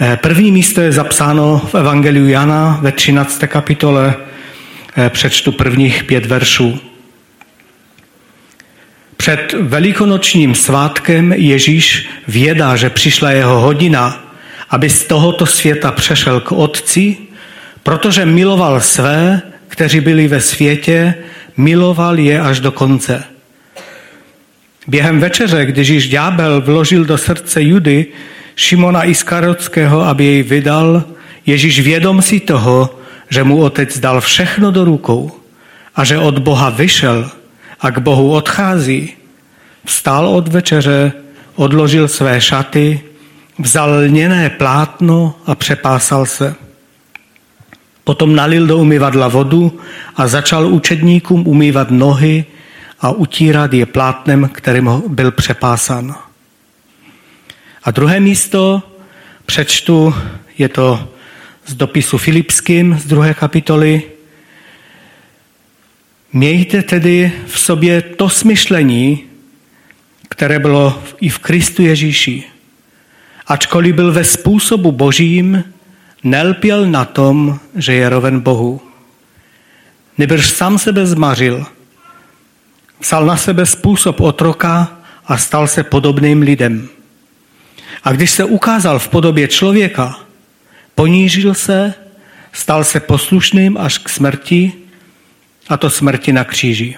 Eh, první místo je zapsáno v Evangeliu Jana ve 13. kapitole. Eh, přečtu prvních pět veršů. Před velikonočním svátkem Ježíš vědá, že přišla jeho hodina, aby z tohoto světa přešel k Otci, protože miloval své, kteří byli ve světě, miloval je až do konce. Během večeře, když již ďábel vložil do srdce Judy Šimona Iskarotského, aby jej vydal, Ježíš vědom si toho, že mu otec dal všechno do rukou a že od Boha vyšel a k Bohu odchází, vstal od večeře, odložil své šaty, vzal lněné plátno a přepásal se. Potom nalil do umyvadla vodu a začal učedníkům umývat nohy a utírat je plátnem, kterým byl přepásan. A druhé místo přečtu, je to z dopisu Filipským z druhé kapitoly. Mějte tedy v sobě to smyšlení, které bylo i v Kristu Ježíši. Ačkoliv byl ve způsobu božím, nelpěl na tom, že je roven Bohu. Nebrž sám sebe zmařil, vzal na sebe způsob otroka a stal se podobným lidem. A když se ukázal v podobě člověka, ponížil se, stal se poslušným až k smrti, a to smrti na kříži.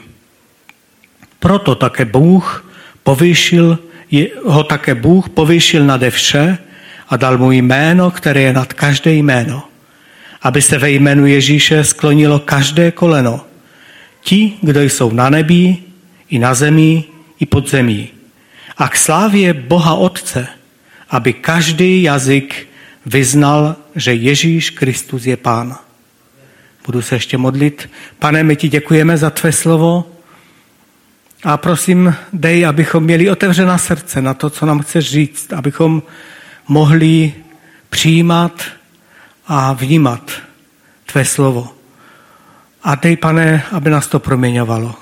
Proto také Bůh povýšil, ho také Bůh povýšil nade vše a dal mu jméno, které je nad každé jméno, aby se ve jménu Ježíše sklonilo každé koleno. Ti, kdo jsou na nebi, i na zemi, i pod zemí. A k slávě Boha Otce, aby každý jazyk vyznal, že Ježíš Kristus je Pán. Budu se ještě modlit. Pane, my ti děkujeme za tvé slovo a prosím, dej, abychom měli otevřená srdce na to, co nám chceš říct, abychom mohli přijímat a vnímat tvé slovo. A dej, pane, aby nás to proměňovalo.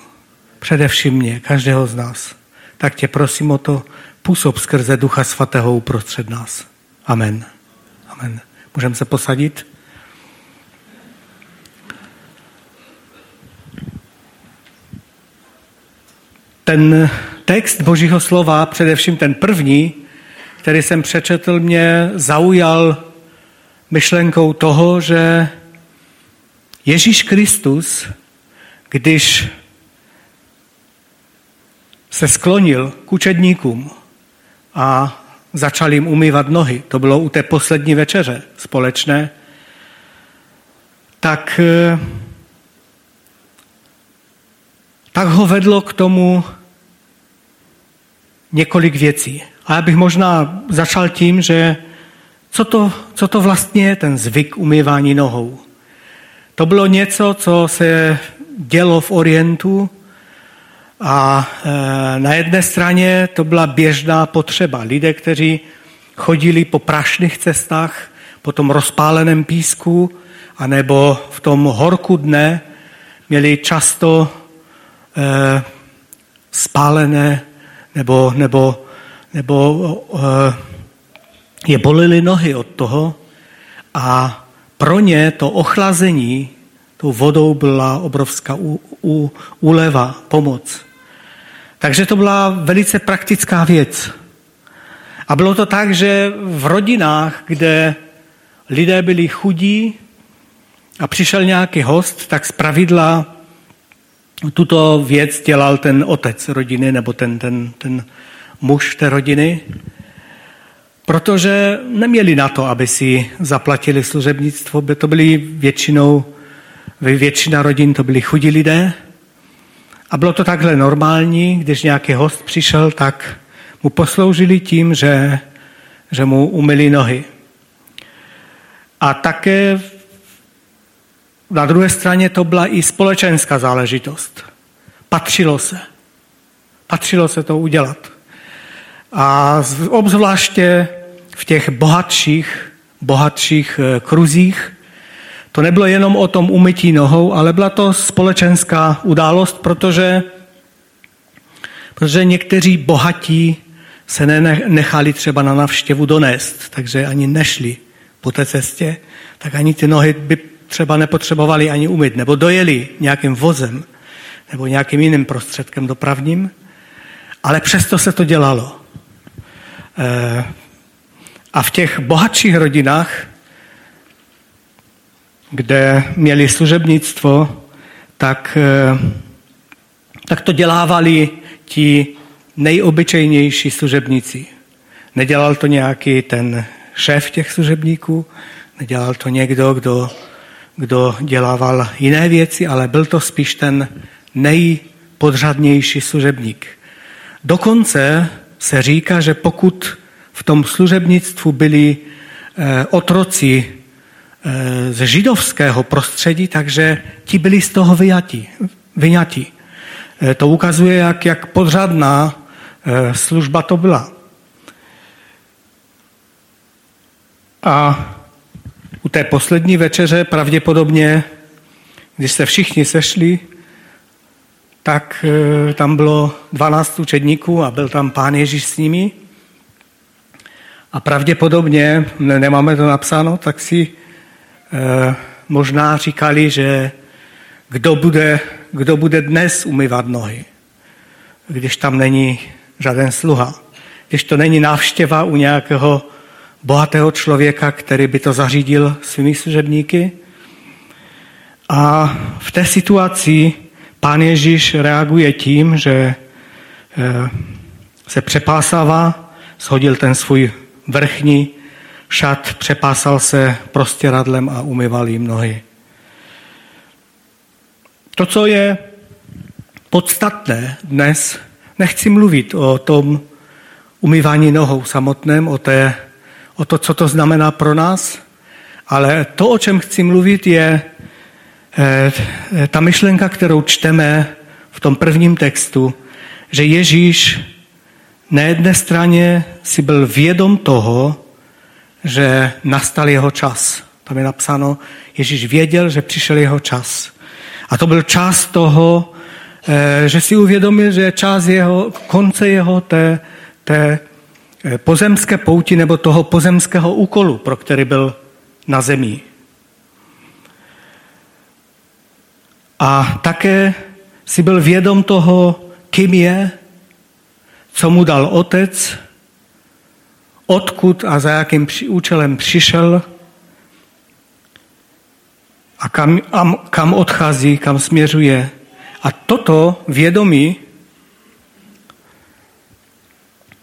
Především mě, každého z nás. Tak tě prosím o to, působ skrze Ducha Svatého uprostřed nás. Amen. Amen. Můžeme se posadit? Ten text Božího slova, především ten první, který jsem přečetl, mě zaujal myšlenkou toho, že Ježíš Kristus, když se sklonil k učedníkům a začal jim umývat nohy, to bylo u té poslední večeře společné, tak, tak ho vedlo k tomu několik věcí. A já bych možná začal tím, že co to, co to vlastně je ten zvyk umývání nohou. To bylo něco, co se dělo v Orientu a e, na jedné straně to byla běžná potřeba. Lidé, kteří chodili po prašných cestách, po tom rozpáleném písku, anebo v tom horku dne, měli často e, spálené nebo, nebo, nebo uh, je bolily nohy od toho a pro ně to ochlazení tou vodou byla obrovská úleva, pomoc. Takže to byla velice praktická věc. A bylo to tak, že v rodinách, kde lidé byli chudí a přišel nějaký host, tak z pravidla tuto věc dělal ten otec rodiny nebo ten, ten, ten muž té rodiny, protože neměli na to, aby si zaplatili služebnictvo, by to byli většinou, většina rodin to byli chudí lidé a bylo to takhle normální, když nějaký host přišel, tak mu posloužili tím, že, že mu umyli nohy. A také na druhé straně to byla i společenská záležitost. Patřilo se. Patřilo se to udělat. A obzvláště v těch bohatších, bohatších eh, kruzích to nebylo jenom o tom umytí nohou, ale byla to společenská událost, protože, protože někteří bohatí se nechali třeba na navštěvu donést, takže ani nešli po té cestě, tak ani ty nohy by třeba nepotřebovali ani umyt, nebo dojeli nějakým vozem, nebo nějakým jiným prostředkem dopravním, ale přesto se to dělalo. Eh, a v těch bohatších rodinách, kde měli služebnictvo, tak, eh, tak to dělávali ti nejobyčejnější služebníci. Nedělal to nějaký ten šéf těch služebníků, nedělal to někdo, kdo, kdo dělával jiné věci, ale byl to spíš ten nejpodřadnější služebník. Dokonce se říká, že pokud v tom služebnictvu byli eh, otroci ze židovského prostředí, takže ti byli z toho vyjati, vyňati. Eh, to ukazuje, jak, jak podřadná služba to byla. A u té poslední večeře pravděpodobně, když se všichni sešli, tak tam bylo 12 učedníků a byl tam pán Ježíš s nimi. A pravděpodobně, nemáme to napsáno, tak si eh, možná říkali, že kdo bude, kdo bude dnes umývat nohy, když tam není žádný sluha, když to není návštěva u nějakého bohatého člověka, který by to zařídil svými služebníky. A v té situaci pán Ježíš reaguje tím, že eh, se přepásává, shodil ten svůj vrchní šat, přepásal se prostěradlem a umyval jim nohy. To, co je podstatné dnes, nechci mluvit o tom umývání nohou samotném, o, té, o to, co to znamená pro nás, ale to, o čem chci mluvit, je eh, ta myšlenka, kterou čteme v tom prvním textu, že Ježíš na jedné straně si byl vědom toho, že nastal jeho čas. Tam je napsáno, Ježíš věděl, že přišel jeho čas. A to byl čas toho, eh, že si uvědomil, že je čas jeho, konce jeho té, té eh, pozemské pouti nebo toho pozemského úkolu, pro který byl na zemi. A také si byl vědom toho, kým je, co mu dal otec, odkud a za jakým účelem přišel a kam, kam odchází, kam směřuje. A toto vědomí,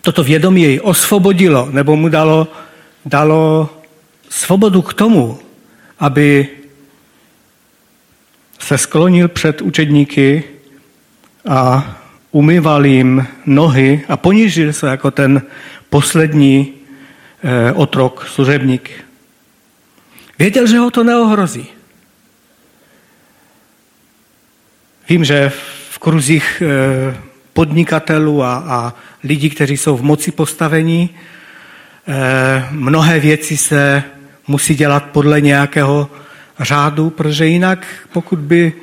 toto vědomí jej osvobodilo, nebo mu dalo, dalo svobodu k tomu, aby se sklonil před učedníky a umýval jim nohy a ponížil se jako ten poslední eh, otrok, služebník. Věděl, že ho to neohrozí. Vím, že v kruzích eh, podnikatelů a, a lidí, kteří jsou v moci postavení, eh, mnohé věci se musí dělat podle nějakého řádu, protože jinak, pokud by,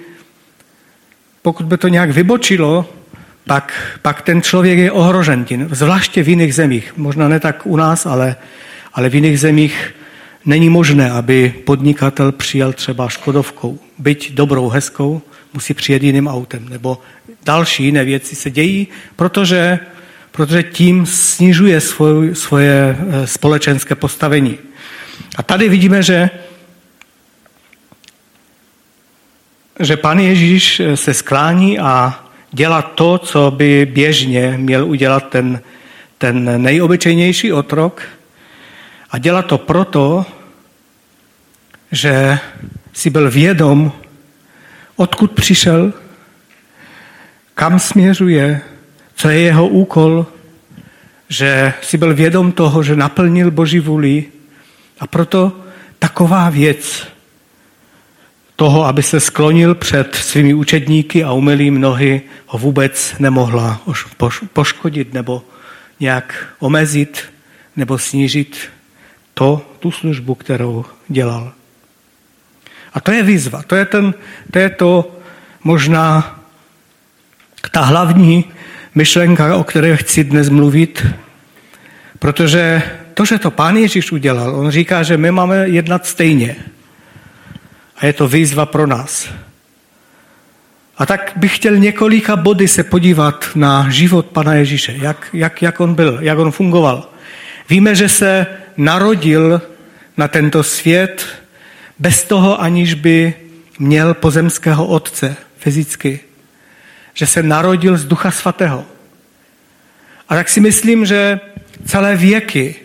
pokud by to nějak vybočilo, pak, pak ten člověk je ohrožen tím, zvláště v jiných zemích. Možná ne tak u nás, ale, ale v jiných zemích není možné, aby podnikatel přijel třeba Škodovkou. Byť dobrou, hezkou, musí přijet jiným autem. Nebo další jiné věci se dějí, protože, protože tím snižuje svoj, svoje eh, společenské postavení. A tady vidíme, že že pan Ježíš eh, se sklání a dělat to, co by běžně měl udělat ten, ten nejobyčejnější otrok. A dělat to proto, že si byl vědom, odkud přišel, kam směřuje, co je jeho úkol, že si byl vědom toho, že naplnil Boží vůli a proto taková věc toho, aby se sklonil před svými učedníky a umyl jim nohy, ho vůbec nemohla poškodit nebo nějak omezit nebo snížit to, tu službu, kterou dělal. A to je výzva, to je, ten, to, je to možná ta hlavní myšlenka, o které chci dnes mluvit, Protože to, že to pán Ježíš udělal, on říká, že my máme jednat stejně. A je to výzva pro nás. A tak bych chtěl několika body se podívat na život Pana Ježíše, jak, jak, jak on byl, jak on fungoval. Víme, že se narodil na tento svět bez toho, aniž by měl pozemského otce fyzicky. Že se narodil z Ducha Svatého. A tak si myslím, že celé věky,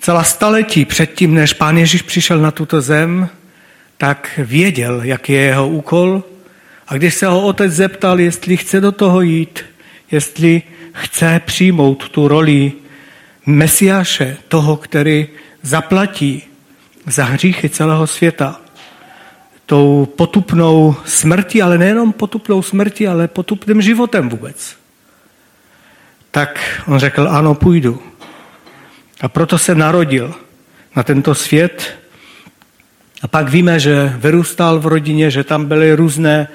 celá staletí předtím, než Pán Ježíš přišel na tuto zem, tak věděl, jaký je jeho úkol. A když se ho otec zeptal, jestli chce do toho jít, jestli chce přijmout tu roli Mesiáše, toho, který zaplatí za hříchy celého světa, tou potupnou smrtí, ale nejenom potupnou smrtí, ale potupným životem vůbec. Tak on řekl, ano, půjdu. A proto se narodil na tento svět, a pak víme, že vyrůstal v rodině, že tam byly různé,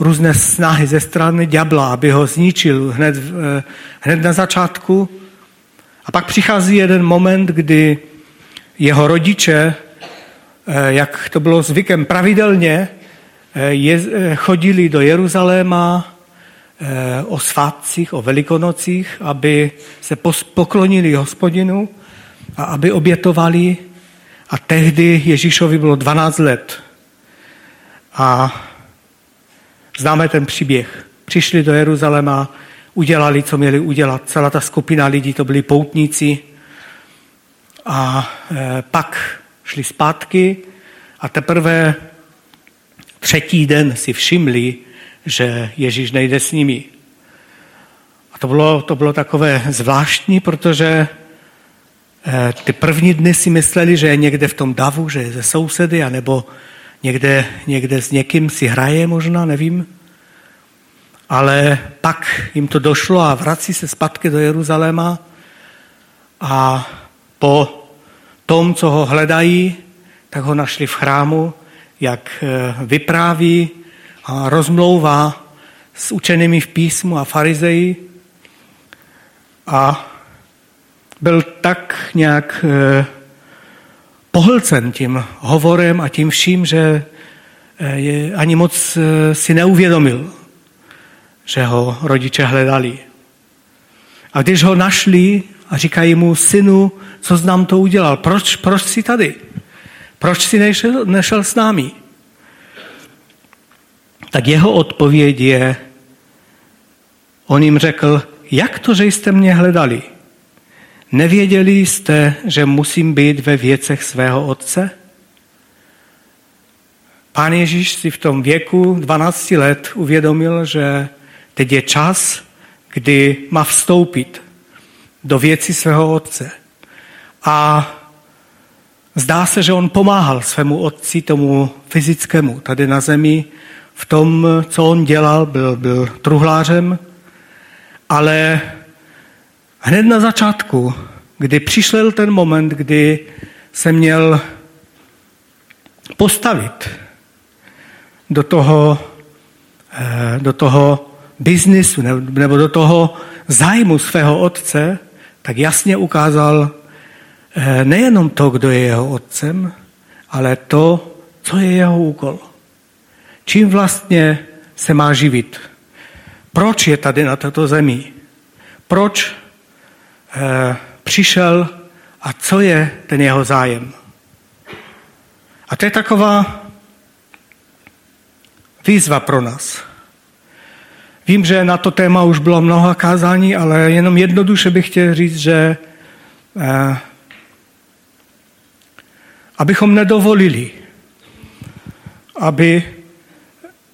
různé snahy ze strany ďabla, aby ho zničil hned, eh, hned na začátku. A pak přichází jeden moment, kdy jeho rodiče, eh, jak to bylo zvykem pravidelně, eh, je, chodili do Jeruzaléma o svátcích, o velikonocích, aby se poklonili hospodinu a aby obětovali a tehdy Ježíšovi bylo 12 let. A známe ten příběh. Přišli do Jeruzaléma, udělali, co měli udělat. Celá ta skupina lidí, to byli poutníci. A e, pak šli zpátky a teprve třetí den si všimli, že Ježíš nejde s nimi. A to bylo, to bylo takové zvláštní, protože ty první dny si mysleli, že je někde v tom davu, že je ze sousedy, anebo někde, někde s někým si hraje možná, nevím. Ale pak jim to došlo a vrací se zpátky do Jeruzaléma a po tom, co ho hledají, tak ho našli v chrámu, jak eh, vypráví a rozmlouvá s učenými v písmu a farizeji. A byl tak nějak eh, pohlcen tím hovorem a tím vším, že eh, je, ani moc eh, si neuvědomil, že ho rodiče hledali. A když ho našli a říkají mu, synu, co nám to udělal? Proč, proč jsi tady? Proč jsi nešel, nešel s námi? Tak jeho odpověď je, on jim řekl, jak to, že jste mě hledali? Nevěděli jste, že musím být ve věcech svého otce? Pán Ježíš si v tom věku 12 let uvědomil, že teď je čas, kdy má vstoupit do věci svého otce. A zdá se, že on pomáhal svému otci, tomu fyzickému, tady na zemi, v tom, co on dělal, byl, byl truhlářem, ale Hned na začátku, kdy přišel ten moment, kdy se měl postavit do toho, eh, do toho biznisu nebo do toho zájmu svého otce, tak jasně ukázal eh, nejenom to, kdo je jeho otcem, ale to, co je jeho úkol. Čím vlastně se má živit. Proč je tady na této zemi? Proč přišel a co je ten jeho zájem. A to je taková výzva pro nás. Vím, že na to téma už bylo mnoho kázání, ale jenom jednoduše bych chtěl říct, že eh, abychom nedovolili, aby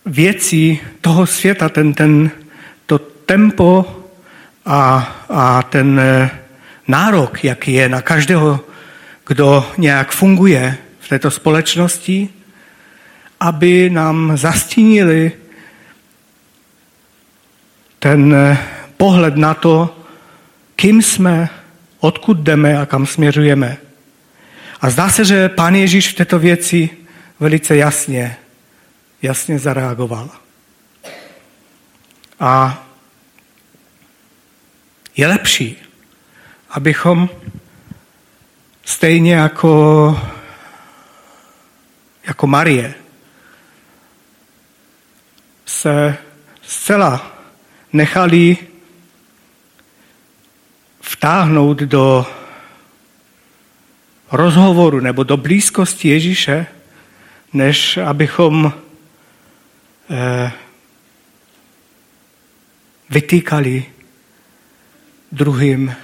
věci toho světa, ten, ten, to tempo a, a ten e, nárok, jaký je na každého, kdo nějak funguje v této společnosti, aby nám zastínili ten e, pohled na to, kým jsme, odkud jdeme a kam směřujeme. A zdá se, že pán Ježíš v této věci velice jasně, jasně zareagoval. A je lepší, abychom stejně jako, jako Marie se zcela nechali vtáhnout do rozhovoru nebo do blízkosti Ježíše, než abychom eh, vytýkali druhým,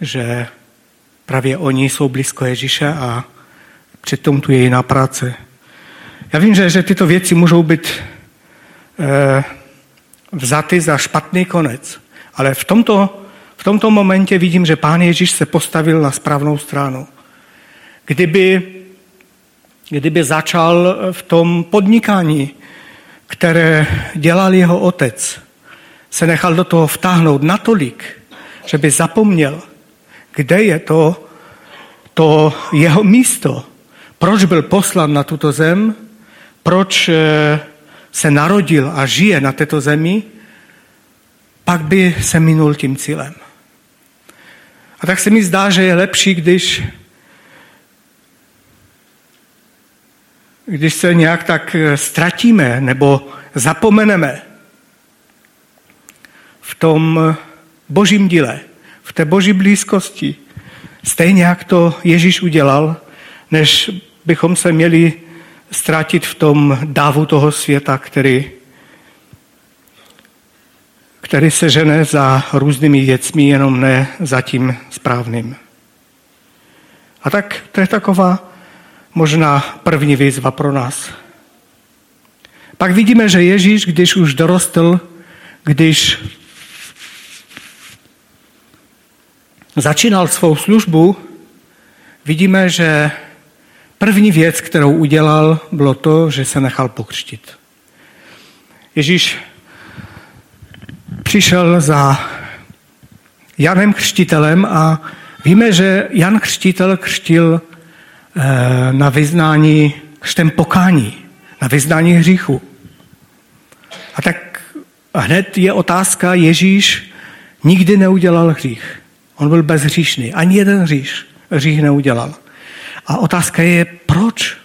že právě oni jsou blízko Ježíše a přitom tu je jiná práce. Já vím, že, že tyto věci můžou být eh, vzaty za špatný konec, ale v tomto, v tomto momentě vidím, že pán Ježíš se postavil na správnou stranu. Kdyby, kdyby začal v tom podnikání, které dělal jeho otec, se nechal do toho vtáhnout natolik, že by zapomněl, kde je to, to jeho místo, proč byl poslan na tuto zem, proč eh, se narodil a žije na této zemi, pak by se minul tím cílem. A tak se mi zdá, že je lepší, když, když se nějak tak eh, ztratíme nebo zapomeneme v tom božím díle, v té boží blízkosti, stejně jak to Ježíš udělal, než bychom se měli ztratit v tom dávu toho světa, který, který se žene za různými věcmi, jenom ne za tím správným. A tak to je taková možná první výzva pro nás. Pak vidíme, že Ježíš, když už dorostl, když začínal svou službu, vidíme, že první věc, kterou udělal, bylo to, že se nechal pokřtit. Ježíš přišel za Janem Křtitelem a víme, že Jan Křtitel křtil eh, na vyznání křtem pokání, na vyznání hříchu. A tak hned je otázka, Ježíš nikdy neudělal hřích. On byl bezhříšný. Ani jeden hřích, hřích neudělal. A otázka je, proč?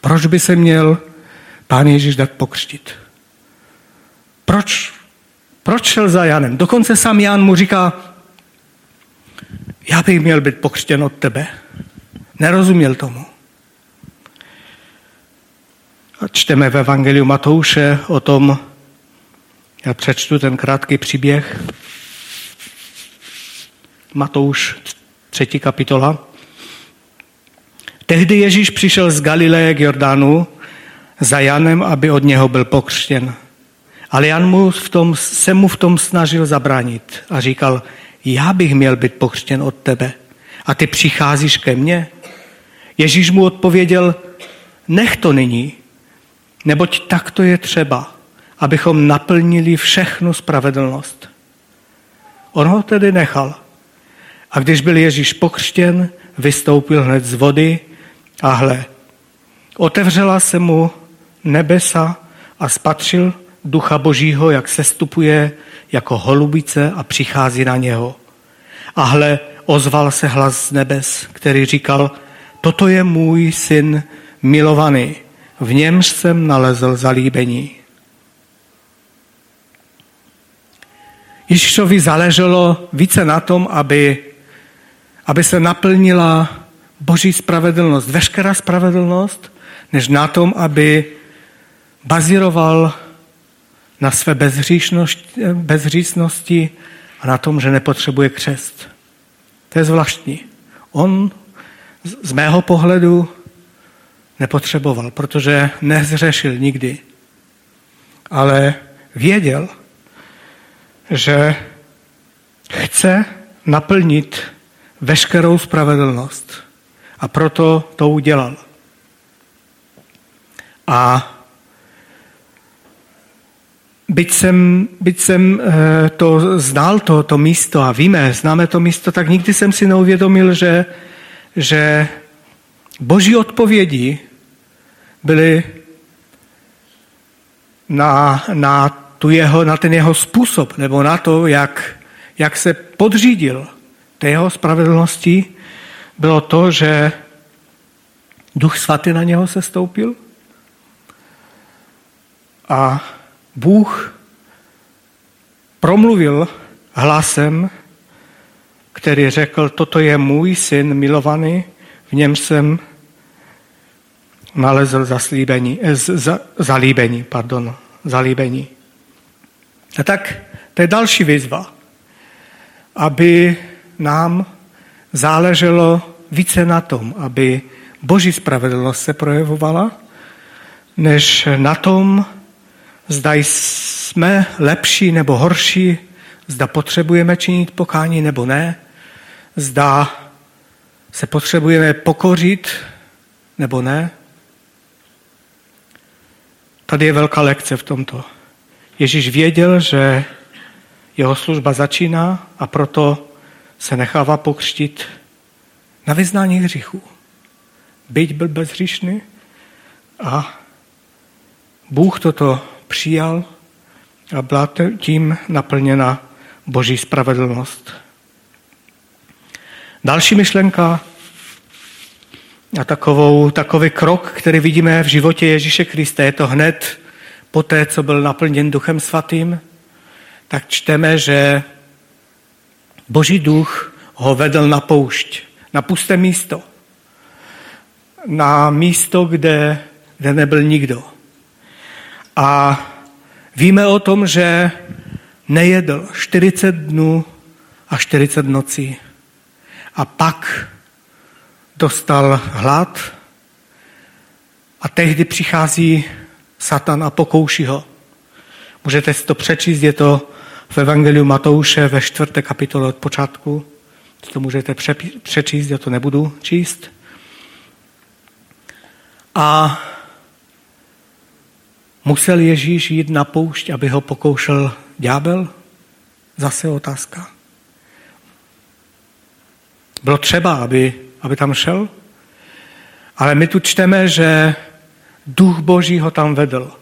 Proč by se měl pán Ježíš dát pokřtit? Proč? Proč šel za Janem? Dokonce sám Jan mu říká, já bych měl být pokřtěn od tebe. Nerozuměl tomu. A čteme v Evangeliu Matouše o tom, já přečtu ten krátký příběh, Matouš, třetí kapitola. Tehdy Ježíš přišel z Galileje k Jordánu za Janem, aby od něho byl pokřtěn. Ale Jan mu v tom, se mu v tom snažil zabránit a říkal, já bych měl být pokřtěn od tebe a ty přicházíš ke mně. Ježíš mu odpověděl, nech to nyní, neboť tak to je třeba, abychom naplnili všechnu spravedlnost. On ho tedy nechal. A když byl Ježíš pokřtěn, vystoupil hned z vody a hle, otevřela se mu nebesa a spatřil ducha božího, jak se stupuje jako holubice a přichází na něho. A hle, ozval se hlas z nebes, který říkal, toto je můj syn milovaný, v němž jsem nalezl zalíbení. Ježíšovi záleželo více na tom, aby aby se naplnila boží spravedlnost, veškerá spravedlnost, než na tom, aby bazíroval na své bezříznosti a na tom, že nepotřebuje křest. To je zvláštní. On z mého pohledu nepotřeboval, protože nezřešil nikdy. Ale věděl, že chce naplnit veškerou spravedlnost. A proto to udělal. A byť jsem, byť jsem eh, to znal, to, to místo a víme, známe to místo, tak nikdy jsem si neuvědomil, že, že boží odpovědi byly na, na, tu jeho, na ten jeho způsob, nebo na to, jak, jak se podřídil té jeho spravedlnosti bylo to, že Duch Svatý na něho se stoupil a Bůh promluvil hlasem, který řekl, toto je můj syn milovaný, v něm jsem nalezl zaslíbení, eh, z, zalíbení. Pardon, zalíbení. A tak to je další výzva, aby nám záleželo více na tom, aby boží spravedlnost se projevovala, než na tom, zda jsme lepší nebo horší, zda potřebujeme činit pokání nebo ne, zda se potřebujeme pokořit nebo ne. Tady je velká lekce v tomto. Ježíš věděl, že jeho služba začíná a proto se nechává pokřtit na vyznání hříchu. Byť byl bezříšný a Bůh toto přijal a byla tím naplněna boží spravedlnost. Další myšlenka a takovou, takový krok, který vidíme v životě Ježíše Krista, je to hned po té, co byl naplněn Duchem Svatým, tak čteme, že Boží duch ho vedl na poušť, na pusté místo. Na místo, kde, kde nebyl nikdo. A víme o tom, že nejedl 40 dnů a 40 nocí. A pak dostal hlad a tehdy přichází Satan a pokouší ho. Můžete si to přečíst, je to v Evangeliu Matouše ve čtvrté kapitole od počátku. To můžete přečíst, já to nebudu číst. A musel Ježíš jít na poušť, aby ho pokoušel ďábel? Zase otázka. Bylo třeba, aby, aby tam šel? Ale my tu čteme, že duch Boží ho tam vedl.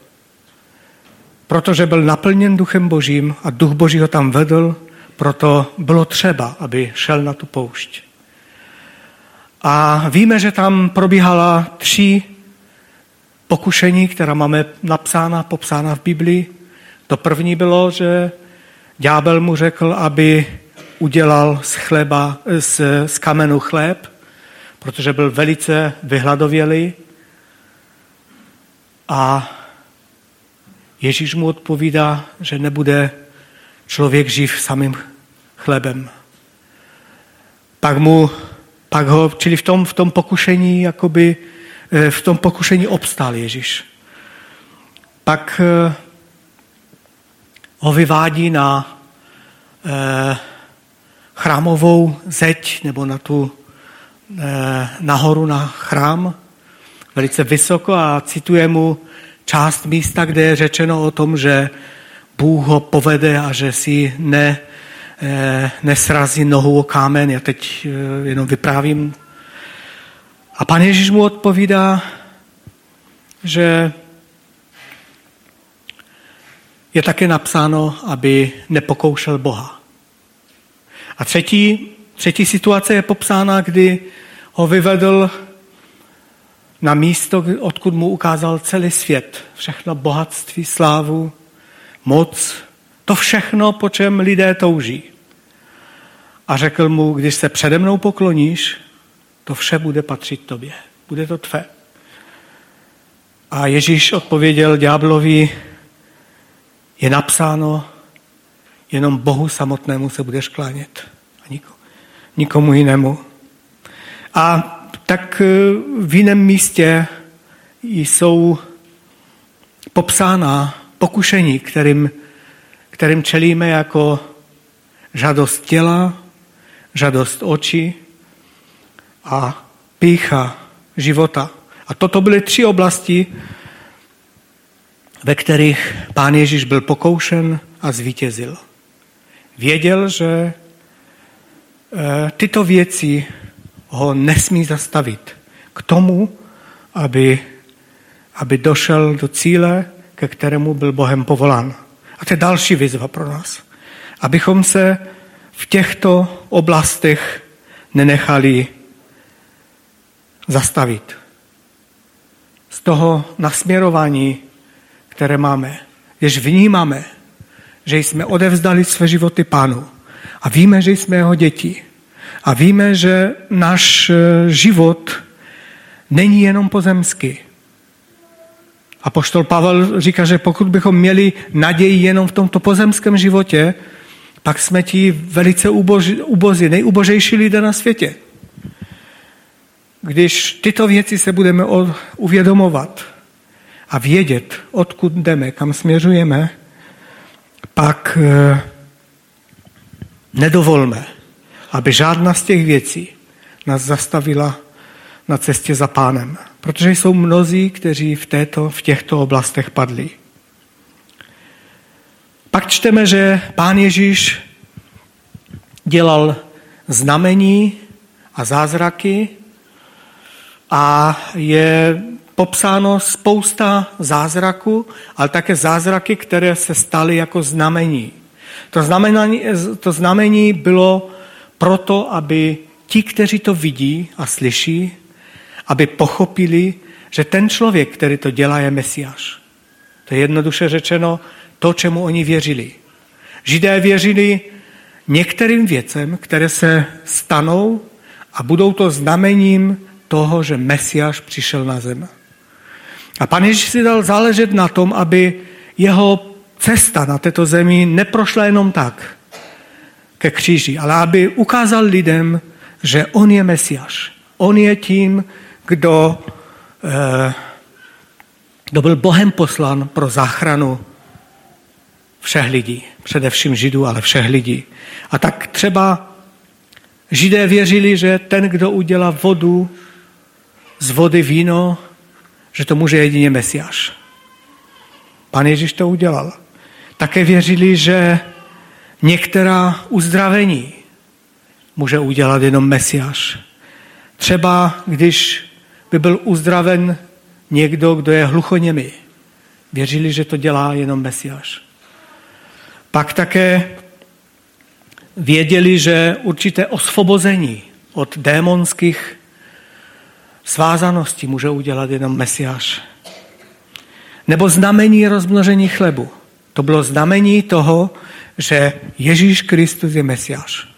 Protože byl naplněn duchem Božím a duch Boží ho tam vedl, proto bylo třeba, aby šel na tu poušť. A víme, že tam probíhala tři pokušení, která máme napsána, popsána v Biblii. To první bylo, že ďábel mu řekl, aby udělal z, chleba, z, z kamenu chléb, protože byl velice vyhladovělý. A Ježíš mu odpovídá, že nebude člověk živ samým chlebem. Pak mu, pak ho, čili v tom, v tom pokušení, jakoby, eh, v tom pokušení obstál Ježíš. Pak eh, ho vyvádí na eh, chrámovou zeď nebo na tu nahoru na chrám, velice vysoko a cituje mu část místa, kde je řečeno o tom, že Bůh ho povede a že si ne, eh, nesrazí nohu o kámen. Já teď eh, jenom vyprávím. A pan Ježíš mu odpovídá, že je také napsáno, aby nepokoušel Boha. A třetí, třetí situace je popsána, kdy ho vyvedl na místo, odkud mu ukázal celý svět. Všechno bohatství, slávu, moc, to všechno, po čem lidé touží. A řekl mu, když se přede mnou pokloníš, to vše bude patřit tobě. Bude to tvé. A Ježíš odpověděl ďáblovi, je napsáno, jenom Bohu samotnému se budeš klánět. A nikomu jinému. A tak eh, v jiném místě jsou popsána pokušení, kterým, kterým čelíme jako žadost těla, žadost očí a pícha života. A toto byly tři oblasti, ve kterých pán Ježíš byl pokoušen a zvítězil. Věděl, že eh, tyto věci ho nesmí zastavit k tomu, aby, aby došel do cíle, ke kterému byl Bohem povolán. A to je další výzva pro nás. Abychom se v těchto oblastech nenechali zastavit. Z toho nasměrování, které máme, když vnímáme, že jsme odevzdali své životy pánu a víme, že jsme jeho děti a víme, že náš eh, život není jenom pozemský. A poštol Pavel říká, že pokud bychom měli naději jenom v tomto pozemském životě, pak jsme ti velice ubozí, nejubožejší lidé na světě. Když tyto věci se budeme uvědomovat a vědět, odkud jdeme, kam směřujeme, pak eh, nedovolme, aby žádná z těch věcí nás zastavila na cestě za pánem. Protože jsou mnozí, kteří v, této, v těchto oblastech padli. Pak čteme, že pán Ježíš dělal znamení a zázraky a je popsáno spousta zázraků, ale také zázraky, které se staly jako znamení. To znamení, to znamení bylo proto, aby ti, kteří to vidí a slyší, aby pochopili, že ten člověk, který to dělá, je Mesiáš. To je jednoduše řečeno to, čemu oni věřili. Židé věřili některým věcem, které se stanou a budou to znamením toho, že Mesiáš přišel na zem. A pan Ježíš si dal záležet na tom, aby jeho cesta na této zemi neprošla jenom tak ke kříži, ale aby ukázal lidem, že on je Mesiáš. On je tím, kdo, eh, kdo byl Bohem poslan pro záchranu všech lidí, především Židů, ale všech lidí. A tak třeba Židé věřili, že ten, kdo udělá vodu z vody víno, že to může jedině Mesiáš. Pan Ježíš to udělal. Také věřili, že některá uzdravení může udělat jenom Mesiáš. Třeba když by byl uzdraven někdo, kdo je hluchoněmý. Věřili, že to dělá jenom Mesiáš. Pak také věděli, že určité osvobození od démonských svázaností může udělat jenom Mesiáš. Nebo znamení rozmnožení chlebu. To bylo znamení toho, že Ježíš Kristus je Mesiáš.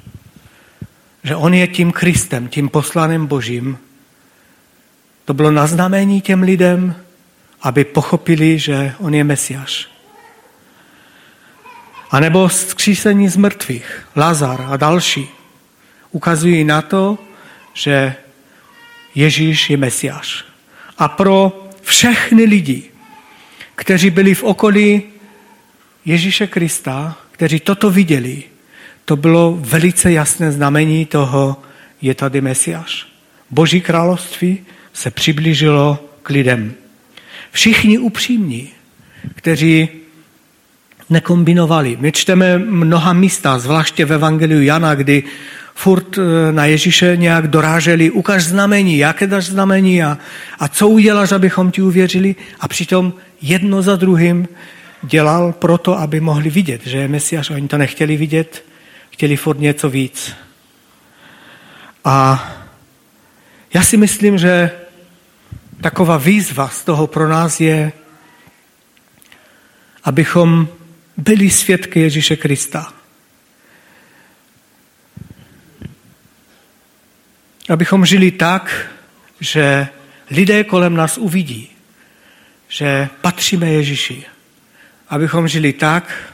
Že on je tím Kristem, tím poslaným Božím. To bylo naznamení těm lidem, aby pochopili, že on je Mesiáš. A nebo zkřísení z mrtvých, Lazar a další, ukazují na to, že Ježíš je Mesiáš. A pro všechny lidi, kteří byli v okolí Ježíše Krista, kteří toto viděli, to bylo velice jasné znamení toho, je tady Mesiáš. Boží království se přiblížilo k lidem. Všichni upřímní, kteří nekombinovali. My čteme mnoha místa, zvláště v Evangeliu Jana, kdy furt eh, na Ježíše nějak doráželi, ukaž znamení, jaké dáš znamení a, a co uděláš, abychom ti uvěřili. A přitom jedno za druhým dělal proto, aby mohli vidět, že je Mesiáš. Oni to nechtěli vidět, chtěli furt něco víc. A já si myslím, že taková výzva z toho pro nás je, abychom byli svědky Ježíše Krista. Abychom žili tak, že lidé kolem nás uvidí, že patříme Ježíši. Abychom žili tak,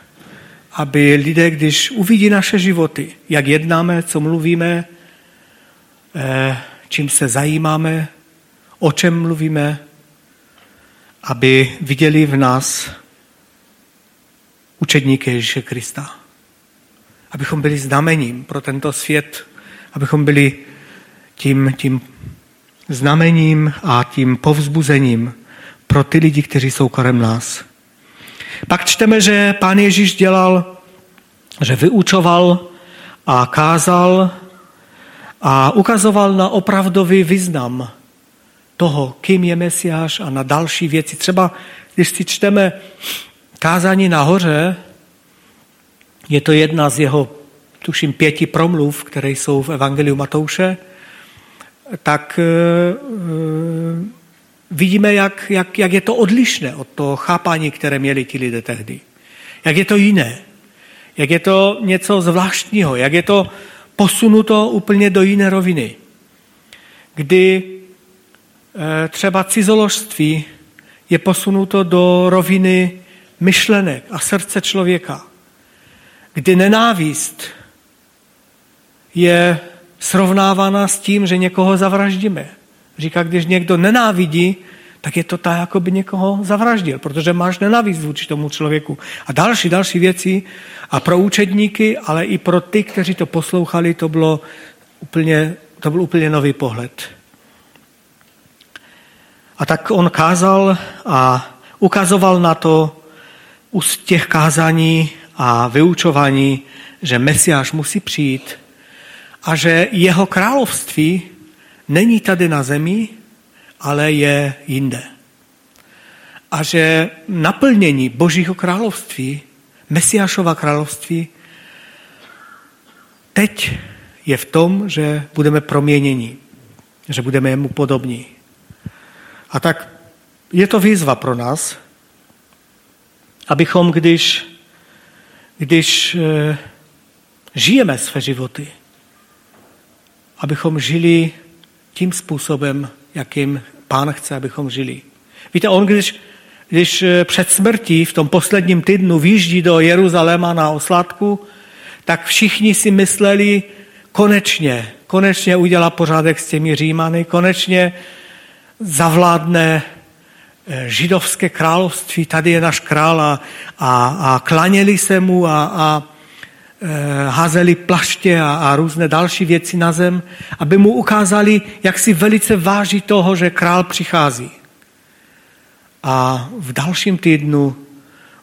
aby lidé, když uvidí naše životy, jak jednáme, co mluvíme, eh, čím se zajímáme, o čem mluvíme, aby viděli v nás učedníky Ježíše Krista. Abychom byli znamením pro tento svět, abychom byli tím, tím znamením a tím povzbuzením pro ty lidi, kteří jsou kolem nás. Pak čteme, že pán Ježíš dělal, že vyučoval a kázal a ukazoval na opravdový význam toho, kým je Mesiáš a na další věci. Třeba když si čteme kázání nahoře, je to jedna z jeho tuším, pěti promluv, které jsou v Evangeliu Matouše, tak vidíme, jak, jak, jak je to odlišné od toho chápání, které měli ti lidé tehdy. Jak je to jiné. Jak je to něco zvláštního. Jak je to posunuto úplně do jiné roviny. Kdy e, třeba cizoložství je posunuto do roviny myšlenek a srdce člověka. Kdy nenávist je srovnávána s tím, že někoho zavraždíme. Říká, když někdo nenávidí, tak je to tak, jako by někoho zavraždil, protože máš nenávist vůči tomu člověku. A další, další věci. A pro účetníky, ale i pro ty, kteří to poslouchali, to, bylo úplně, to byl úplně nový pohled. A tak on kázal a ukazoval na to z těch kázání a vyučování, že Mesiáš musí přijít a že jeho království není tady na zemi, ale je jinde. A že naplnění Božího království, Mesiášova království, teď je v tom, že budeme proměněni, že budeme jemu podobní. A tak je to výzva pro nás, abychom, když, když e, žijeme své životy, abychom žili tím způsobem, jakým pán chce, abychom žili. Víte, on když, když eh, před smrtí v tom posledním týdnu výjíždí do Jeruzaléma na oslátku, tak všichni si mysleli, konečně, konečně udělá pořádek s těmi Římany, konečně zavládne eh, židovské království, tady je náš král a, a, a klaněli se mu a, a házeli plaště a, a různé další věci na zem, aby mu ukázali, jak si velice váží toho, že král přichází. A v dalším týdnu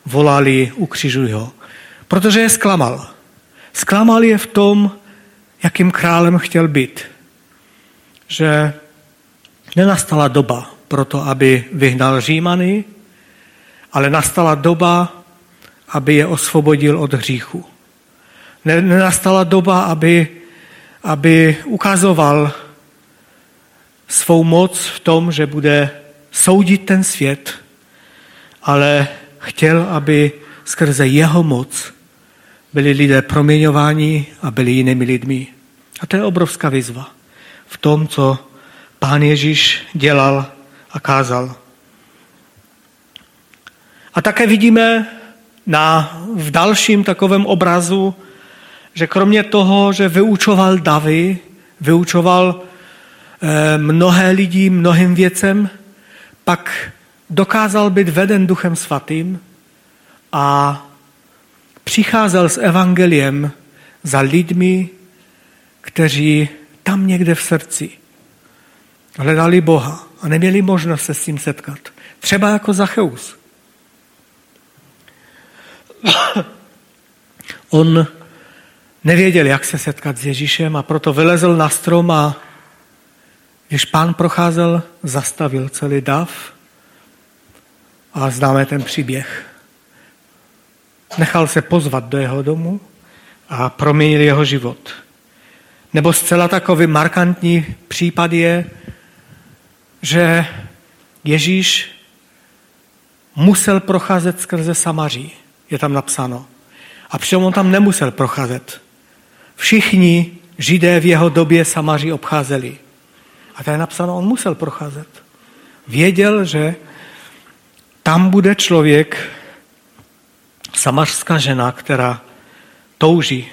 volali, ukřižuj ho, protože je zklamal. Zklamal je v tom, jakým králem chtěl být. Že nenastala doba pro to, aby vyhnal Římany, ale nastala doba, aby je osvobodil od hříchu nenastala doba, aby, aby ukazoval svou moc v tom, že bude soudit ten svět, ale chtěl, aby skrze jeho moc byli lidé proměňováni a byli jinými lidmi. A to je obrovská výzva v tom, co pán Ježíš dělal a kázal. A také vidíme na, v dalším takovém obrazu že kromě toho, že vyučoval davy, vyučoval eh, mnohé lidí mnohým věcem, pak dokázal být veden Duchem Svatým a přicházel s evangeliem za lidmi, kteří tam někde v srdci hledali Boha a neměli možnost se s tím setkat. Třeba jako Zacheus. On nevěděl, jak se setkat s Ježíšem a proto vylezl na strom a když pán procházel, zastavil celý dav a známe ten příběh. Nechal se pozvat do jeho domu a proměnil jeho život. Nebo zcela takový markantní případ je, že Ježíš musel procházet skrze Samaří. Je tam napsáno. A přitom on tam nemusel procházet. Všichni židé v jeho době Samaří obcházeli. A to je napsáno, on musel procházet. Věděl, že tam bude člověk, samařská žena, která touží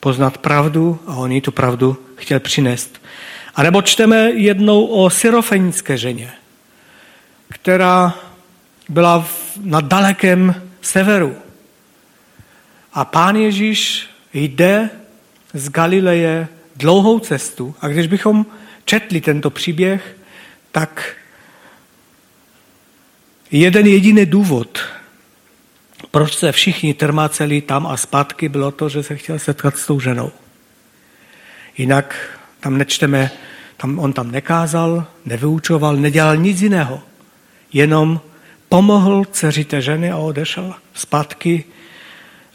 poznat pravdu a on jí tu pravdu chtěl přinést. A nebo čteme jednou o syrofenické ženě, která byla na dalekém severu. A pán Ježíš jde z Galileje dlouhou cestu a když bychom četli tento příběh, tak jeden jediný důvod, proč se všichni trmáceli tam a zpátky, bylo to, že se chtěl setkat s tou ženou. Jinak tam nečteme, tam on tam nekázal, nevyučoval, nedělal nic jiného. Jenom pomohl dceři té ženy a odešel zpátky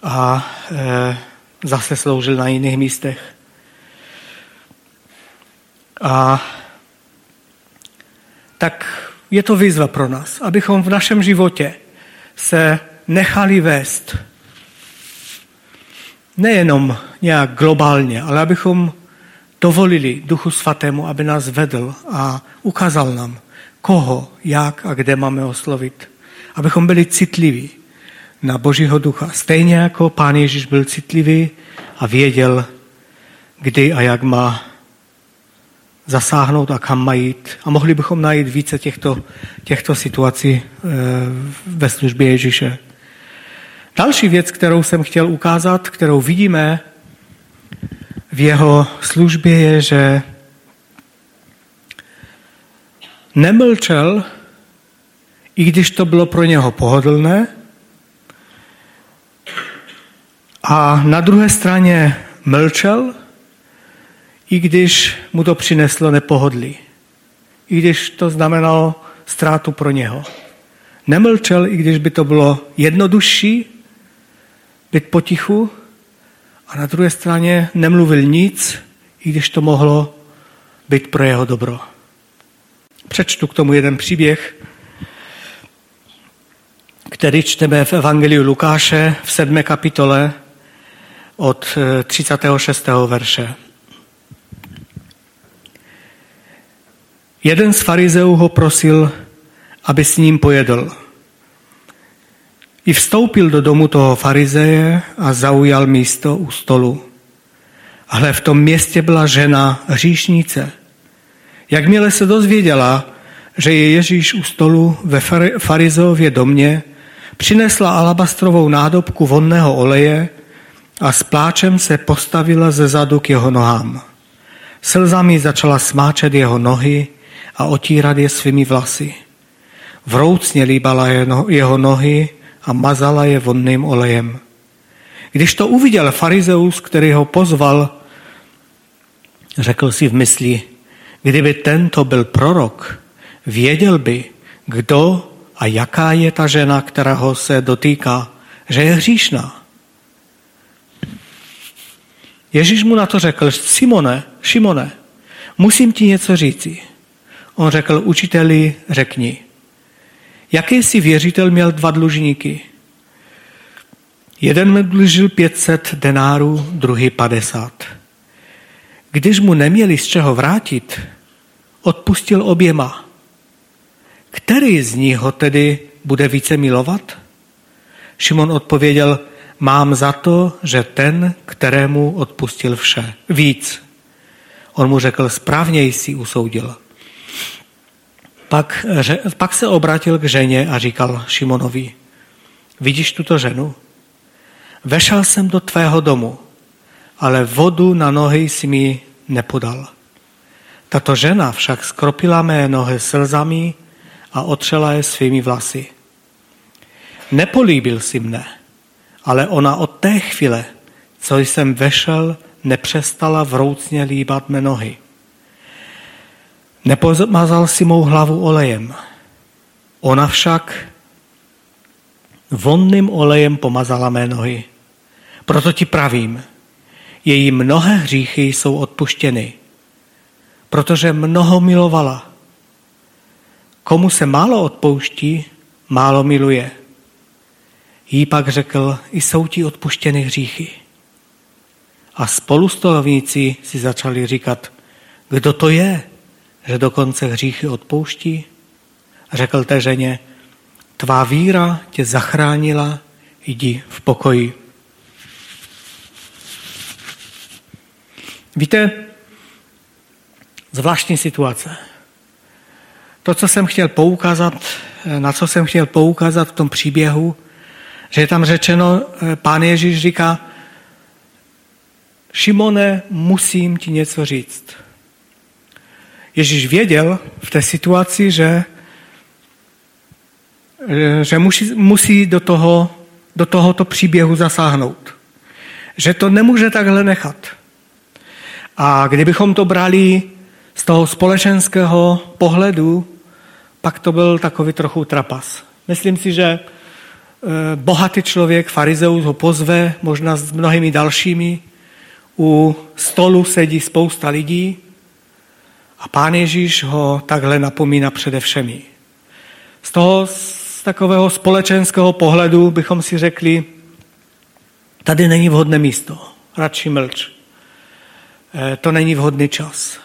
a e, zase sloužil na jiných místech. A tak je to výzva pro nás, abychom v našem životě se nechali vést nejenom nějak globálně, ale abychom dovolili Duchu Svatému, aby nás vedl a ukázal nám, koho, jak a kde máme oslovit. Abychom byli citliví na Božího ducha. Stejně jako Pán Ježíš byl citlivý a věděl, kdy a jak má zasáhnout a kam má jít. A mohli bychom najít více těchto, těchto situací eh, ve službě Ježíše. Další věc, kterou jsem chtěl ukázat, kterou vidíme v jeho službě, je, že nemlčel, i když to bylo pro něho pohodlné, a na druhé straně mlčel, i když mu to přineslo nepohodlí. I když to znamenalo ztrátu pro něho. Nemlčel, i když by to bylo jednodušší být potichu a na druhé straně nemluvil nic, i když to mohlo být pro jeho dobro. Přečtu k tomu jeden příběh, který čteme v Evangeliu Lukáše v sedmé kapitole od 36. Eh, verše. Jeden z farizeů ho prosil, aby s ním pojedl. I vstoupil do domu toho farizeje a zaujal místo u stolu. Ale v tom městě byla žena hříšnice. Jakmile se dozvěděla, že je Ježíš u stolu ve farizeově domě, přinesla alabastrovou nádobku vonného oleje a s pláčem se postavila ze zadu k jeho nohám. Slzami začala smáčet jeho nohy a otírat je svými vlasy. Vroucně líbala jeho nohy a mazala je vonným olejem. Když to uviděl farizeus, který ho pozval, řekl si v mysli, kdyby tento byl prorok, věděl by, kdo a jaká je ta žena, která ho se dotýká, že je hříšná. Ježíš mu na to řekl, Simone, Šimone, musím ti něco říci. On řekl, učiteli, řekni. Jaký si věřitel měl dva dlužníky? Jeden mi dlužil 500 denárů, druhý 50. Když mu neměli z čeho vrátit, odpustil oběma. Který z nich ho tedy bude více milovat? Šimon odpověděl, mám za to, že ten, kterému odpustil vše, víc. On mu řekl, správně jsi usoudil. Pak, pak se obrátil k ženě a říkal Šimonovi, vidíš tuto ženu? Vešel jsem do tvého domu, ale vodu na nohy si mi nepodal. Tato žena však skropila mé nohy slzami a otřela je svými vlasy. Nepolíbil si mne, ale ona od té chvíle, co jsem vešel, nepřestala vroucně líbat mé nohy. Nepomazal si mou hlavu olejem. Ona však vonným olejem pomazala mé nohy. Proto ti pravím, její mnohé hříchy jsou odpuštěny, protože mnoho milovala. Komu se málo odpouští, málo miluje. Jí pak řekl, i jsou ti odpuštěny hříchy. A spolustolovníci si začali říkat, kdo to je, že dokonce hříchy odpouští? Řekl té ženě, tvá víra tě zachránila, jdi v pokoji. Víte, zvláštní situace. To, co jsem chtěl poukázat, na co jsem chtěl poukázat v tom příběhu, že je tam řečeno, pán Ježíš říká, Šimone, musím ti něco říct. Ježíš věděl v té situaci, že, že musí, musí do, toho, do tohoto příběhu zasáhnout. Že to nemůže takhle nechat. A kdybychom to brali z toho společenského pohledu, pak to byl takový trochu trapas. Myslím si, že bohatý člověk, farizeus, ho pozve, možná s mnohými dalšími. U stolu sedí spousta lidí a pán Ježíš ho takhle napomíná přede všemi. Z toho z takového společenského pohledu bychom si řekli, tady není vhodné místo, radši mlč. E, to není vhodný čas.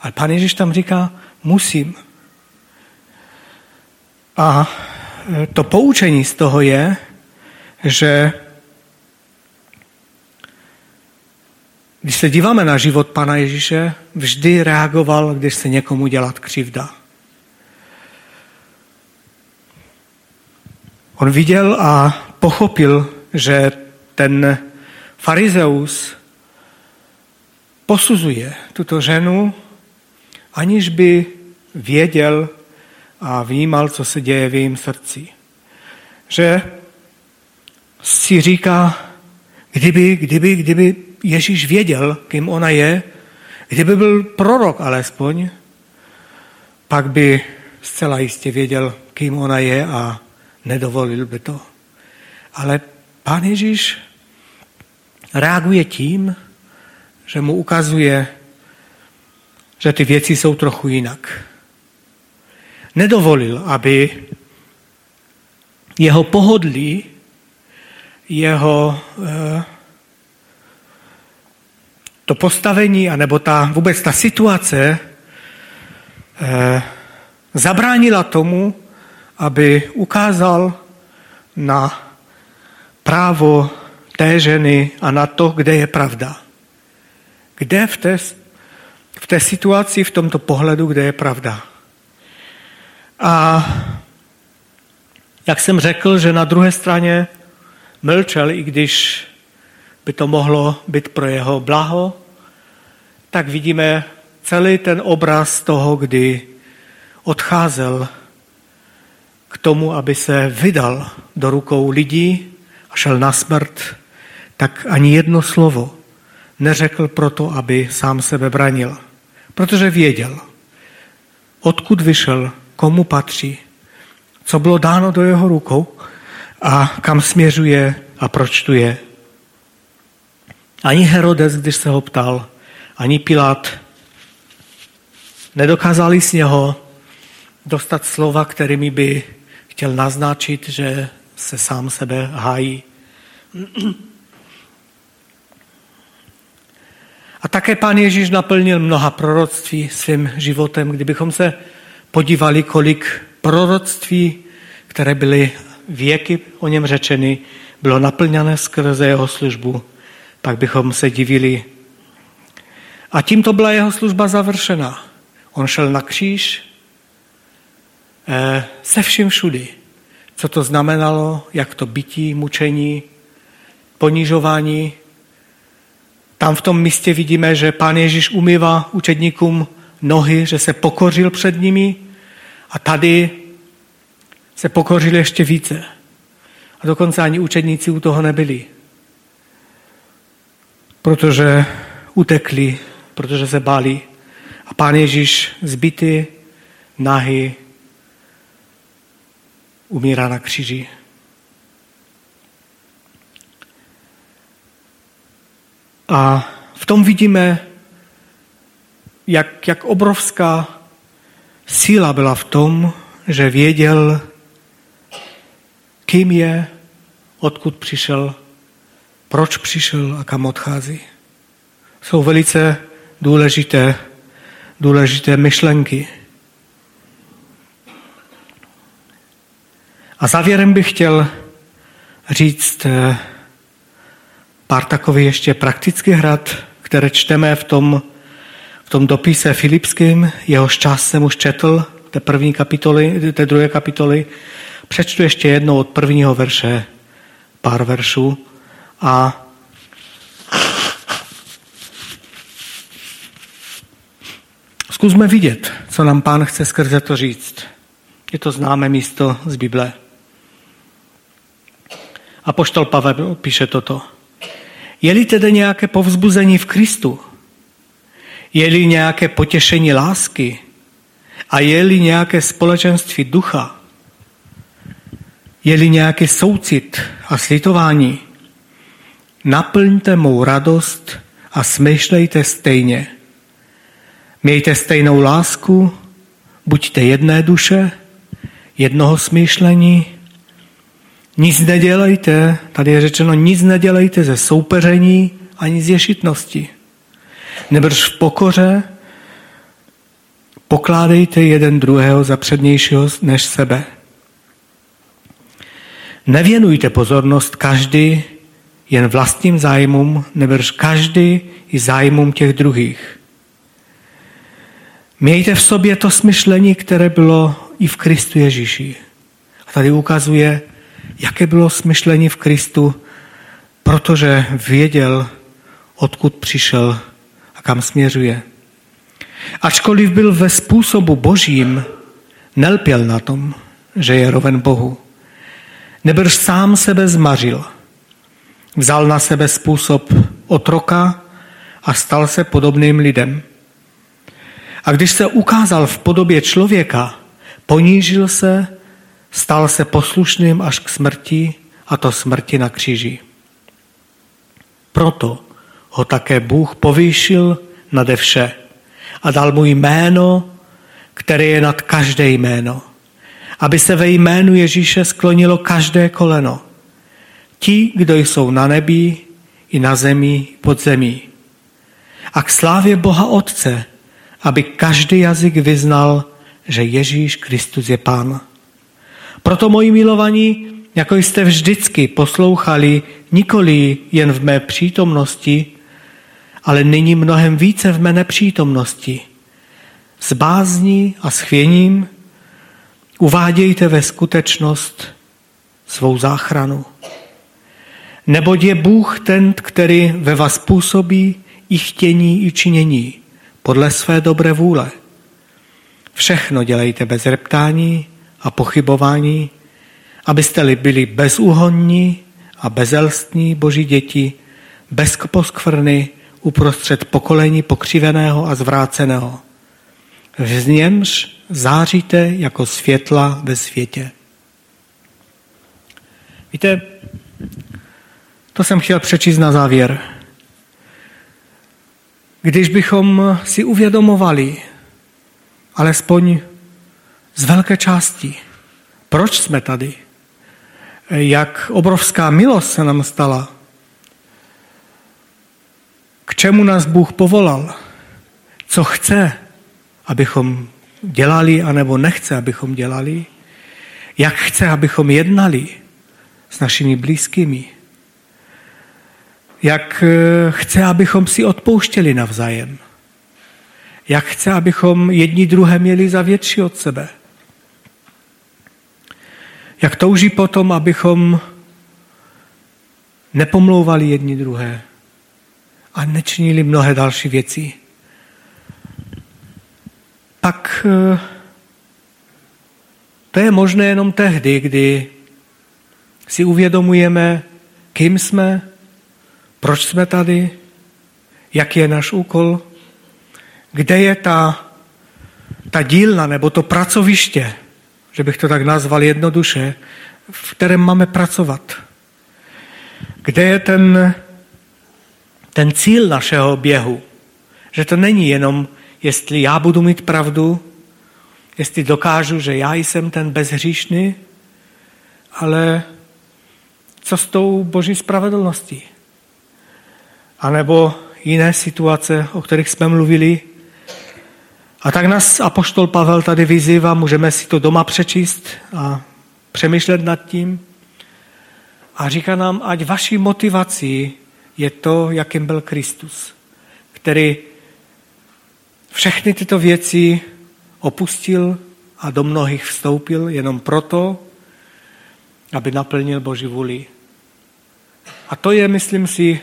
Ale pán Ježíš tam říká, musím. A to poučení z toho je, že když se díváme na život Pana Ježíše, vždy reagoval, když se někomu dělat křivda. On viděl a pochopil, že ten farizeus posuzuje tuto ženu, aniž by věděl a vnímal, co se děje v jejím srdci. Že si říká, kdyby, kdyby, kdyby Ježíš věděl, kým ona je, kdyby byl prorok alespoň, pak by zcela jistě věděl, kým ona je a nedovolil by to. Ale pán Ježíš reaguje tím, že mu ukazuje, že ty věci jsou trochu jinak. Nedovolil, aby jeho pohodlí, jeho eh, to postavení, anebo ta, vůbec ta situace eh, zabránila tomu, aby ukázal na právo té ženy a na to, kde je pravda. Kde v té, v té situaci, v tomto pohledu, kde je pravda. A jak jsem řekl, že na druhé straně mlčel, i když by to mohlo být pro jeho blaho, tak vidíme celý ten obraz toho, kdy odcházel k tomu, aby se vydal do rukou lidí a šel na smrt, tak ani jedno slovo neřekl proto, aby sám sebe branil. Protože věděl, odkud vyšel, komu patří, co bylo dáno do jeho rukou a kam směřuje a proč tu je. Ani Herodes, když se ho ptal, ani Pilát nedokázali z něho dostat slova, kterými by chtěl naznačit, že se sám sebe hájí. A také pán Ježíš naplnil mnoha proroctví svým životem. Kdybychom se podívali, kolik proroctví, které byly věky o něm řečeny, bylo naplněné skrze jeho službu, pak bychom se divili. A tímto byla jeho služba završena. On šel na kříž eh, se vším všudy. Co to znamenalo, jak to bytí, mučení, ponižování. Tam v tom místě vidíme, že pán Ježíš umývá učedníkům nohy, že se pokořil před nimi a tady se pokořil ještě více. A dokonce ani učedníci u toho nebyli. Protože utekli, protože se báli. A pán Ježíš zbytý, nahy, umírá na kříži. A v tom vidíme, jak, jak obrovská síla byla v tom, že věděl, kým je, odkud přišel, proč přišel a kam odchází. Jsou velice důležité, důležité myšlenky. A závěrem bych chtěl říct eh, pár takových ještě praktických rad, které čteme v tom, tom dopise Filipským. Jehož část jsem už četl, té první kapitoly, té druhé kapitoly. Přečtu ještě jednou od prvního verše pár veršů a zkusme vidět, co nám pán chce skrze to říct. Je to známé místo z Bible. A poštol Pavel píše toto. Je-li tedy nějaké povzbuzení v Kristu, je-li nějaké potěšení lásky a je-li nějaké společenství ducha, Je-li nějaký soucit a slitování, naplňte mou radost a smýšlejte stejně. Mějte stejnou lásku, buďte jedné duše, jednoho smýšlení. Nic nedělejte, tady je řečeno, nic nedělejte ze soupeření ani z ješitnosti. Nebrž v pokoře pokládejte jeden druhého za přednějšího než sebe. Nevěnujte pozornost každý jen vlastním zájmům, nebrž každý i zájmům těch druhých. Mějte v sobě to smyšlení, které bylo i v Kristu Ježíši. A tady ukazuje, jaké bylo smyšlení v Kristu, protože věděl, odkud přišel a kam směřuje. Ačkoliv byl ve způsobu božím, nelpěl na tom, že je roven Bohu. Nebrž sám sebe zmařil. Vzal na sebe způsob otroka a stal se podobným lidem. A když se ukázal v podobě člověka, ponížil se, stal se poslušným až k smrti, a to smrti na kříži. Proto ho také Bůh povýšil nade vše a dal mu jméno, které je nad každé jméno. Aby se ve jménu Ježíše sklonilo každé koleno. Ti, kdo jsou na nebi, i na zemi, pod zemí. A k slávě Boha Otce, aby každý jazyk vyznal, že Ježíš Kristus je Pán. Proto, moji milovaní, jako jste vždycky poslouchali nikoli jen v mé přítomnosti, ale nyní mnohem více v mé nepřítomnosti. S bázní a schvěním uvádějte ve skutečnost svou záchranu. Neboť je Bůh ten, který ve vás působí i chtění, i činění podle své dobré vůle. Všechno dělejte bez reptání a pochybování, abyste byli bezúhonní a bezelstní boží děti, bez poskvrny, uprostřed pokolení pokřiveného a zvráceného. V němž záříte jako světla ve světě. Víte, to jsem chtěl přečíst na závěr. Když bychom si uvědomovali, alespoň z velké části, proč jsme tady, jak obrovská milost se nám stala, čemu nás Bůh povolal, co chce, abychom dělali, anebo nechce, abychom dělali, jak chce, abychom jednali s našimi blízkými, jak eh, chce, abychom si odpouštěli navzájem, jak chce, abychom jedni druhé měli za větší od sebe, jak touží potom, abychom nepomlouvali jedni druhé, a nečinili mnohé další věci. Pak eh, to je možné jenom tehdy, kdy si uvědomujeme, kým jsme, proč jsme tady, jaký je náš úkol, kde je ta, ta dílna nebo to pracoviště, že bych to tak nazval jednoduše, v kterém máme pracovat. Kde je ten ten cíl našeho běhu. Že to není jenom, jestli já budu mít pravdu, jestli dokážu, že já jsem ten bezhříšný, ale co s tou boží spravedlností? A nebo jiné situace, o kterých jsme mluvili. A tak nás apoštol Pavel tady vyzývá, můžeme si to doma přečíst a přemýšlet nad tím. A říká nám, ať vaší motivací je to, jakým byl Kristus, který všechny tyto věci opustil a do mnohých vstoupil jenom proto, aby naplnil Boží vůli. A to je, myslím si,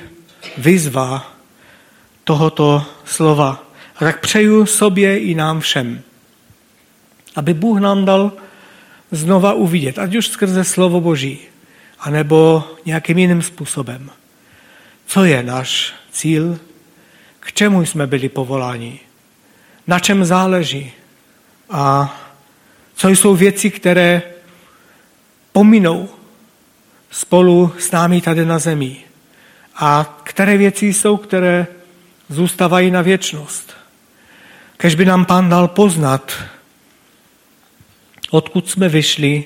výzva tohoto slova. A tak přeju sobě i nám všem, aby Bůh nám dal znova uvidět, ať už skrze slovo Boží, anebo nějakým jiným způsobem co je náš cíl, k čemu jsme byli povoláni, na čem záleží a co jsou věci, které pominou spolu s námi tady na zemi. A které věci jsou, které zůstávají na věčnost. Kež by nám pán dal poznat, odkud jsme vyšli,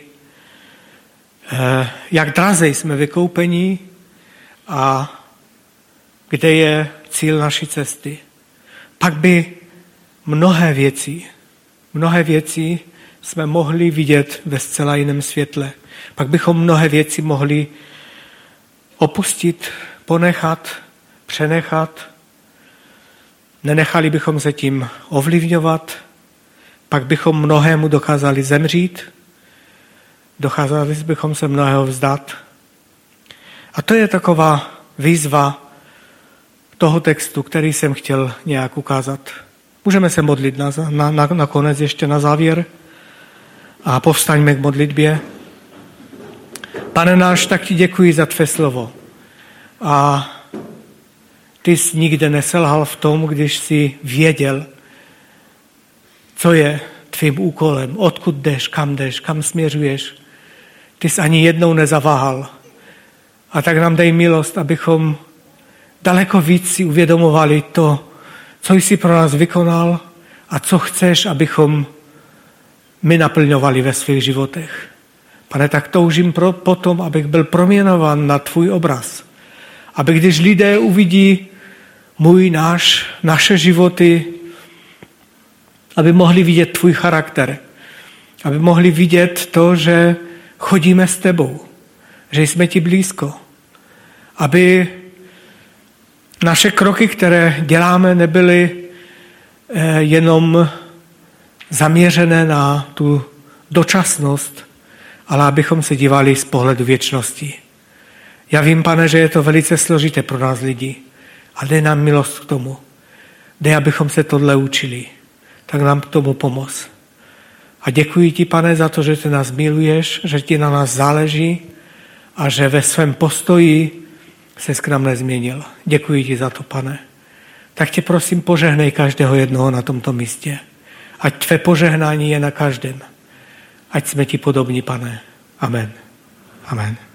eh, jak draze jsme vykoupeni a kde je cíl naší cesty. Pak by mnohé věci, mnohé věci jsme mohli vidět ve zcela jiném světle. Pak bychom mnohé věci mohli opustit, ponechat, přenechat. Nenechali bychom se tím ovlivňovat, pak bychom mnohému dokázali zemřít, dokázali bychom se mnohého vzdat. A to je taková výzva toho textu, který jsem chtěl nějak ukázat. Můžeme se modlit na, na, na, na konec ještě na závěr a povstaňme k modlitbě. Pane náš, tak ti děkuji za tvé slovo. A ty jsi nikde neselhal v tom, když jsi věděl, co je tvým úkolem, odkud jdeš, kam jdeš, kam směřuješ. Ty jsi ani jednou nezaváhal. A tak nám dej milost, abychom daleko víc si uvědomovali to, co jsi pro nás vykonal a co chceš, abychom my naplňovali ve svých životech. Pane, tak toužím pro, potom, abych byl proměnován na tvůj obraz. Aby když lidé uvidí můj, náš, naše životy, aby mohli vidět tvůj charakter. Aby mohli vidět to, že chodíme s tebou, že jsme ti blízko. Aby naše kroky, které děláme, nebyly eh, jenom zaměřené na tu dočasnost, ale abychom se dívali z pohledu věčnosti. Já vím, pane, že je to velice složité pro nás lidi, ale dej nám milost k tomu. Dej, abychom se tohle učili. Tak nám k tomu pomoz. A děkuji ti, pane, za to, že ty nás miluješ, že ti na nás záleží a že ve svém postoji se k nám nezměnil. Děkuji ti za to, pane. Tak tě prosím, požehnej každého jednoho na tomto místě. Ať tvé požehnání je na každém. Ať jsme ti podobní, pane. Amen. Amen.